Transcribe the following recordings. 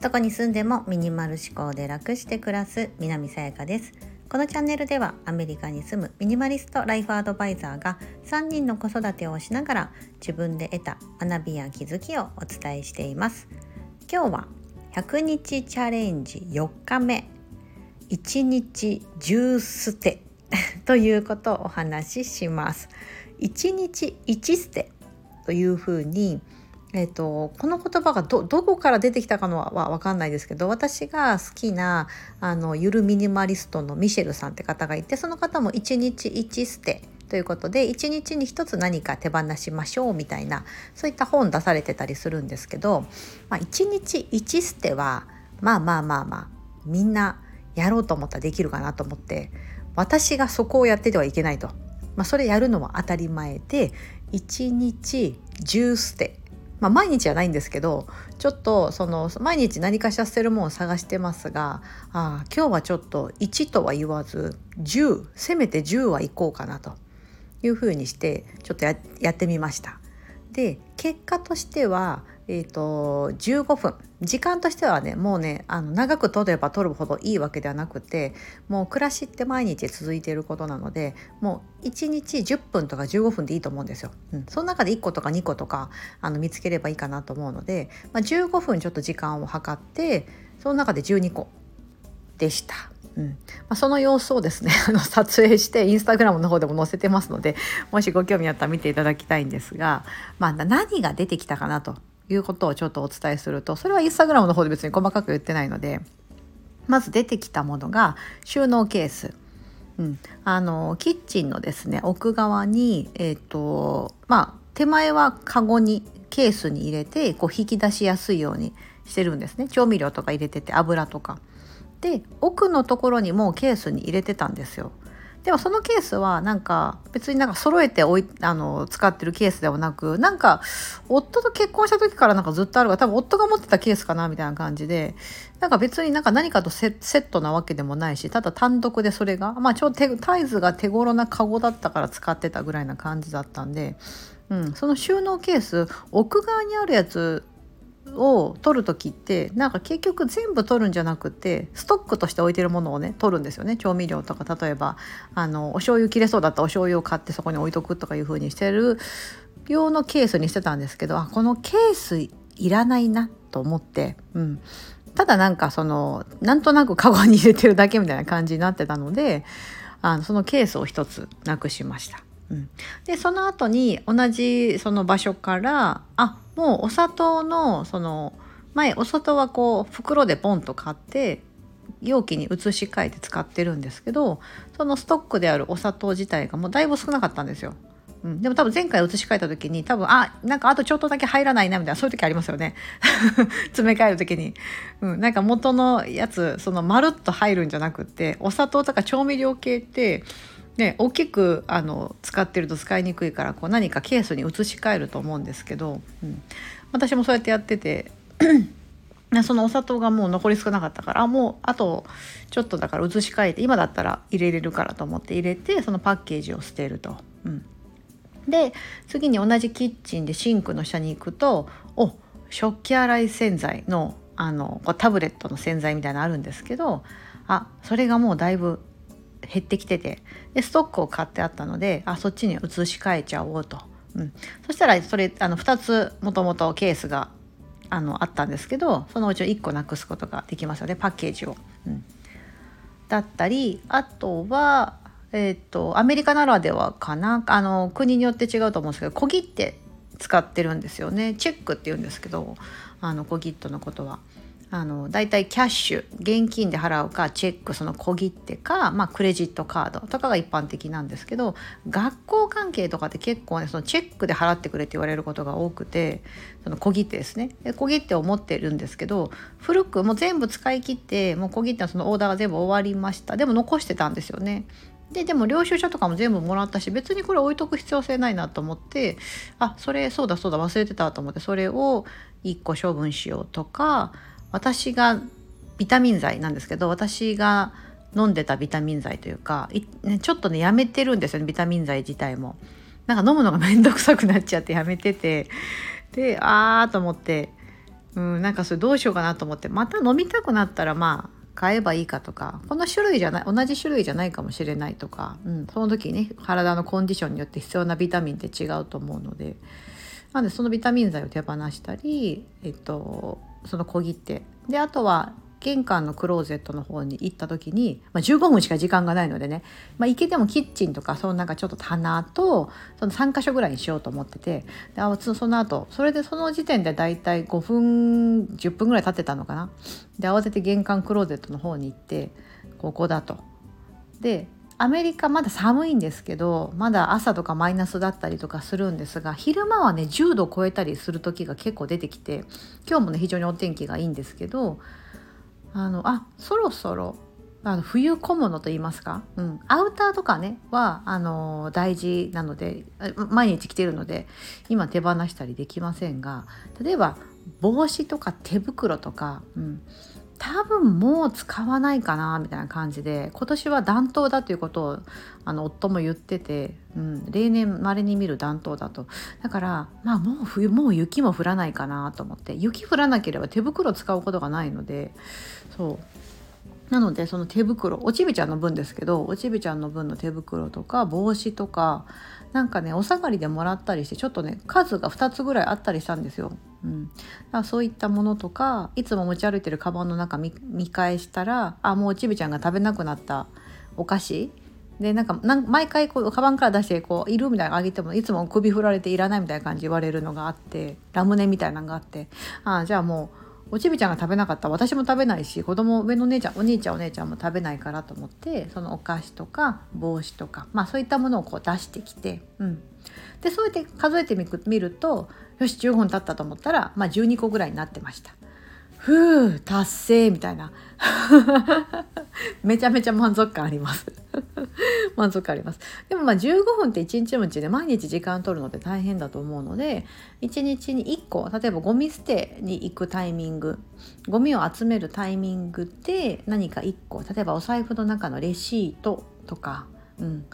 どこに住んでもミニマル思考で楽して暮らす南さやかです。このチャンネルではアメリカに住むミニマリストライフアドバイザーが3人の子育てをしながら自分で得た学びや気づきをお伝えしています。今日は100日チャレンジ4日目。1日10捨て。ということをお話しします。1日1捨て。というふうにえーと、この言葉がどこから出てきたかのは分かんないですけど私が好きなあのゆるミニマリストのミシェルさんって方がいてその方も1日1捨てということで1日に1つ何か手放しましょうみたいなそういった本出されてたりするんですけど、まあ、1日1捨てはまあまあまあまあみんなやろうと思ったらできるかなと思って私がそこをやっててはいけないと、まあ、それやるのは当たり前で1日10捨てまあ、毎日はないんですけどちょっとその毎日何かしら捨てるものを探してますがあ今日はちょっと1とは言わず10せめて10はいこうかなというふうにしてちょっとやってみました。で結果としてはえーと、15分時間としてはねもうねあの長く取れば取るほどいいわけではなくてもう暮らしって毎日続いていることなのでもう1日10分とか15分でいいと思うんですよ。うん、その中で1個とか2個とかあの見つければいいかなと思うので、まあ、15分ちょっと時間を計ってその中で12個でした。うんまあ、その様子をですね あの撮影してインスタグラムの方でも載せてますのでもしご興味あったら見ていただきたいんですが、まあ、何が出てきたかなということをちょっとお伝えするとそれはインスタグラムの方で別に細かく言ってないのでまず出てきたものが収納ケース。うん、あのキッチンのですね奥側に、えーとまあ、手前はカゴにケースに入れてこう引き出しやすいようにしてるんですね調味料とか入れてて油とか。で奥のところにもケースに入れてたんですよ。でもそのケースはなんか別になんか揃えておいあの使ってるケースではなくなんか夫と結婚した時からなんかずっとあるが多分夫が持ってたケースかなみたいな感じでなんか別になんか何かとセットなわけでもないしただ単独でそれがまあちょうどタイズが手頃なカゴだったから使ってたぐらいな感じだったんで、うん、その収納ケース奥側にあるやつを取る時ってなんか結局全部取るんじゃなくてストックとして置いてるものをね取るんですよね調味料とか例えばあのお醤油切れそうだったお醤油を買ってそこに置いとくとかいう風にしてる用のケースにしてたんですけどあこのケースいらないなと思って、うん、ただなんかそのなんとなくカゴに入れてるだけみたいな感じになってたのであのそのケースを一つなくしました。うん、でその後に同じその場所からあもうお砂糖のその前お砂糖はこう袋でポンと買って容器に移し替えて使ってるんですけどそのストックであるお砂糖自体がもうだいぶ少なかったんですよ。うん、でも多分前回移し替えた時に多分あなんかあとちょっとだけ入らないなみたいなそういう時ありますよね。詰め替える時に、うん、なんか元のやつそのまるっと入るんじゃなくってお砂糖とか調味料系ってね、大きくあの使ってると使いにくいからこう何かケースに移し替えると思うんですけど、うん、私もそうやってやってて そのお砂糖がもう残り少なかったからもうあとちょっとだから移し替えて今だったら入れれるからと思って入れてそのパッケージを捨てると。うん、で次に同じキッチンでシンクの下に行くとお食器洗い洗剤のあのこうタブレットの洗剤みたいなのあるんですけどあそれがもうだいぶ減ってきててでストックを買ってあったのであそっちに移し替えちゃおうと、うん、そしたらそれあの2つもともとケースがあのあったんですけどそのうち1個なくすことができますよねパッケージを。うん、だったりあとは、えーと、アメリカならではかな。あの国によって違うと思うんですけど小切って使ってるんですよね。チェックって言うんですけどあの小切手のことは。あのだいたいキャッシュ現金で払うかチェックその小切手か、まあ、クレジットカードとかが一般的なんですけど学校関係とかって結構ねそのチェックで払ってくれって言われることが多くてその小切手ですねで小切手を持ってるんですけど古くもう全部使い切ってもう小切手のそのオーダーが全部終わりましたでも残してたんですよね。ででも領収書とかも全部もらったし別にこれ置いとく必要性ないなと思ってあそれそうだそうだ忘れてたと思ってそれを1個処分しようとか私がビタミン剤なんですけど私が飲んでたビタミン剤というかね、ちょっとねやめてるんですよねビタミン剤自体も。なんか飲むのが面倒くさくなっちゃってやめててであーと思ってうんなんかそれどうしようかなと思ってまた飲みたくなったらまあ買えばいいかとかこの種類じゃない同じ種類じゃないかもしれないとか、うん、その時ね体のコンディションによって必要なビタミンって違うと思うのでなのでそのビタミン剤を手放したり、えっと、その小切手。であとは玄関のクローゼットの方に行った時に、まあ、15分しか時間がないのでね、まあ、行けてもキッチンとかそのなんかちょっと棚とその3箇所ぐらいにしようと思ってて。であその後それでその時点でだいたい5分10分ぐらい経ってたのかな。で慌てて玄関クローゼットの方に行ってここだと。でアメリカまだ寒いんですけどまだ朝とかマイナスだったりとかするんですが昼間はね10度超えたりする時が結構出てきて今日もね非常にお天気がいいんですけどあのあそろそろあの冬小物と言いますか、うん、アウターとかねはあの大事なので毎日着てるので今手放したりできませんが例えば帽子とか手袋とか、うん、多分もう使わないかなみたいな感じで今年は暖冬だということをあの夫も言ってて、うん、例年まれに見る暖冬だとだからまあもう冬もう雪も降らないかなと思って雪降らなければ手袋使うことがないのでそうなのでその手袋おちびちゃんの分ですけどおちびちゃんの分の手袋とか帽子とかなんかねお下がりでもらったりしてちょっとね数が2つぐらいあったりしたんですよ。うん、だからそういったものとかいつも持ち歩いてるカバンの中見返したらあもうちびちゃんが食べなくなったお菓子。でなんか毎回こうカバンから出してこういるみたいなのあげてもいつも首振られていらないみたいな感じ言われるのがあってラムネみたいなのがあってあじゃあもうおちびちゃんが食べなかった。私も食べないし子供上の姉ちゃんお兄ちゃんお姉ちゃんも食べないからと思ってそのお菓子とか帽子とかまあそういったものをこう出してきて、うん、でそうやって数えてみるとよし15分経ったと思ったら、まあ、12個ぐらいになってました。ふう達成みたいな。めちゃめちゃ満足感あります。満足感あります。でもまあ15分って1日のうちで毎日時間取るのって大変だと思うので1日に1個例えばゴミ捨てに行くタイミングゴミを集めるタイミングで何か1個例えばお財布の中のレシートとか、うん、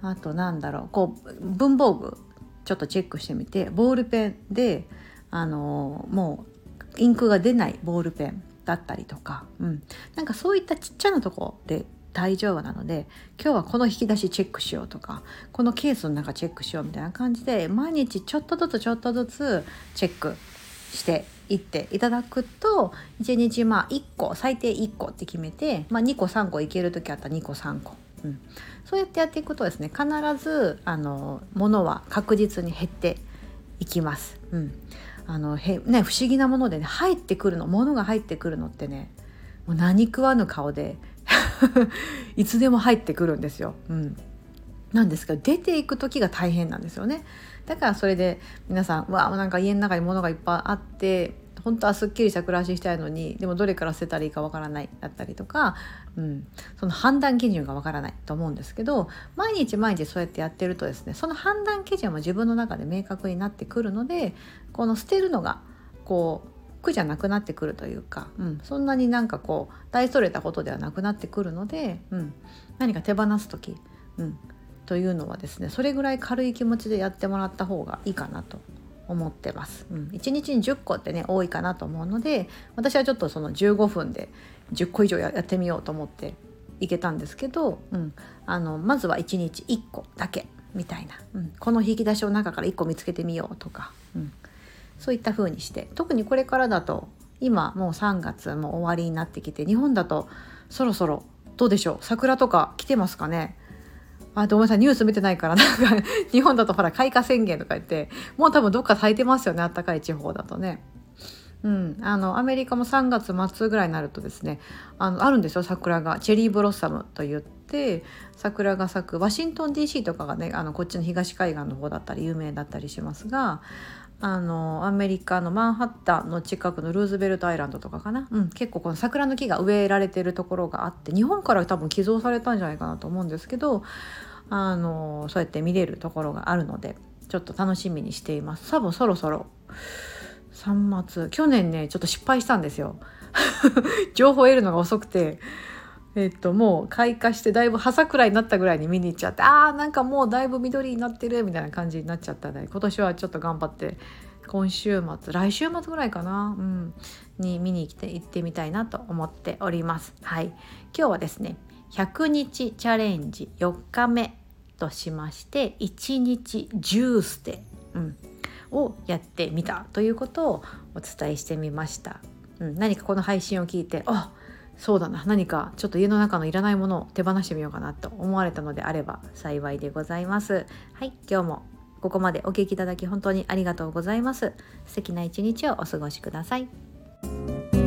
あとなんだろうこう文房具ちょっとチェックしてみてボールペンであのもうインクが出ないボールペンだったりとか、うん、なんかそういったちっちゃなとこで大丈夫なので今日はこの引き出しチェックしようとかこのケースの中チェックしようみたいな感じで毎日ちょっとずつちょっとずつチェックしていっていただくと1日まあ1個最低1個って決めて、まあ、2個3個いける時あったら2個3個、うん、そうやってやっていくとですね必ずあの物は確実に減っていきます。うんあのへね、不思議なものでね入ってくるの物が入ってくるのってねもう何食わぬ顔で いつでも入ってくるんですよ。うん、なんですけど出ていく時が大変なんですよね。だからそれで皆さんわなんか家の中に物がいっぱいあって本当はすっきりした暮らししたいのにでもどれから捨てたらいいかわからないだったりとか、うん、その判断基準がわからないと思うんですけど毎日毎日そうやってやってるとですねその判断基準も自分の中で明確になってくるのでこの捨てるのがこう苦じゃなくなってくるというか、うん、そんなになんかこう大それたことではなくなってくるので、うん、何か手放す時、うん、というのはですねそれぐらい軽い気持ちでやってもらった方がいいかなと思ってます、うん、1日に10個ってね多いかなと思うので私はちょっとその15分で10個以上やってみようと思っていけたんですけど、うん、あのまずは1日1個だけみたいな、うん、この引き出しの中から1個見つけてみようとか、うん、そういった風にして。特にこれからだと今もう3月も終わりになってきて日本だとそろそろどうでしょう？桜とか来てますかね？あ、ごめんなさい、ニュース見てないから、なんか、日本だとほら、開花宣言とか言って、もう多分どっか咲いてますよね、あったかい地方だとね。うん、あのアメリカも3月末ぐらいになるとですねあのあるんですよ桜がチェリーブロッサムといって桜が咲くワシントン DC とかがねあのこっちの東海岸の方だったり有名だったりしますがあのアメリカのマンハッタンの近くのルーズベルトアイランドとかかな、うん、結構この桜の木が植えられてるところがあって日本から多分寄贈されたんじゃないかなと思うんですけどあのそうやって見れるところがあるのでちょっと楽しみにしています。多分そろそろ3月去年ねちょっと失敗したんですよ。情報を得るのが遅くてえっと、もう開花してだいぶ葉桜になったぐらいに見に行っちゃってあーなんかもうだいぶ緑になってるみたいな感じになっちゃったね今年はちょっと頑張って今週末来週末ぐらいかな、うん、に見に来て行ってみたいなと思っております。はい、今日はですね100日チャレンジ4日目としまして1日10捨て、うん、をやってみたということをお伝えしてみました。うん、何かこの配信を聞いてあそうだな。何かちょっと家の中のいらないものを手放してみようかなと思われたのであれば幸いでございます。はい今日もここまでお聴きいただき本当にありがとうございます。素敵な一日をお過ごしください。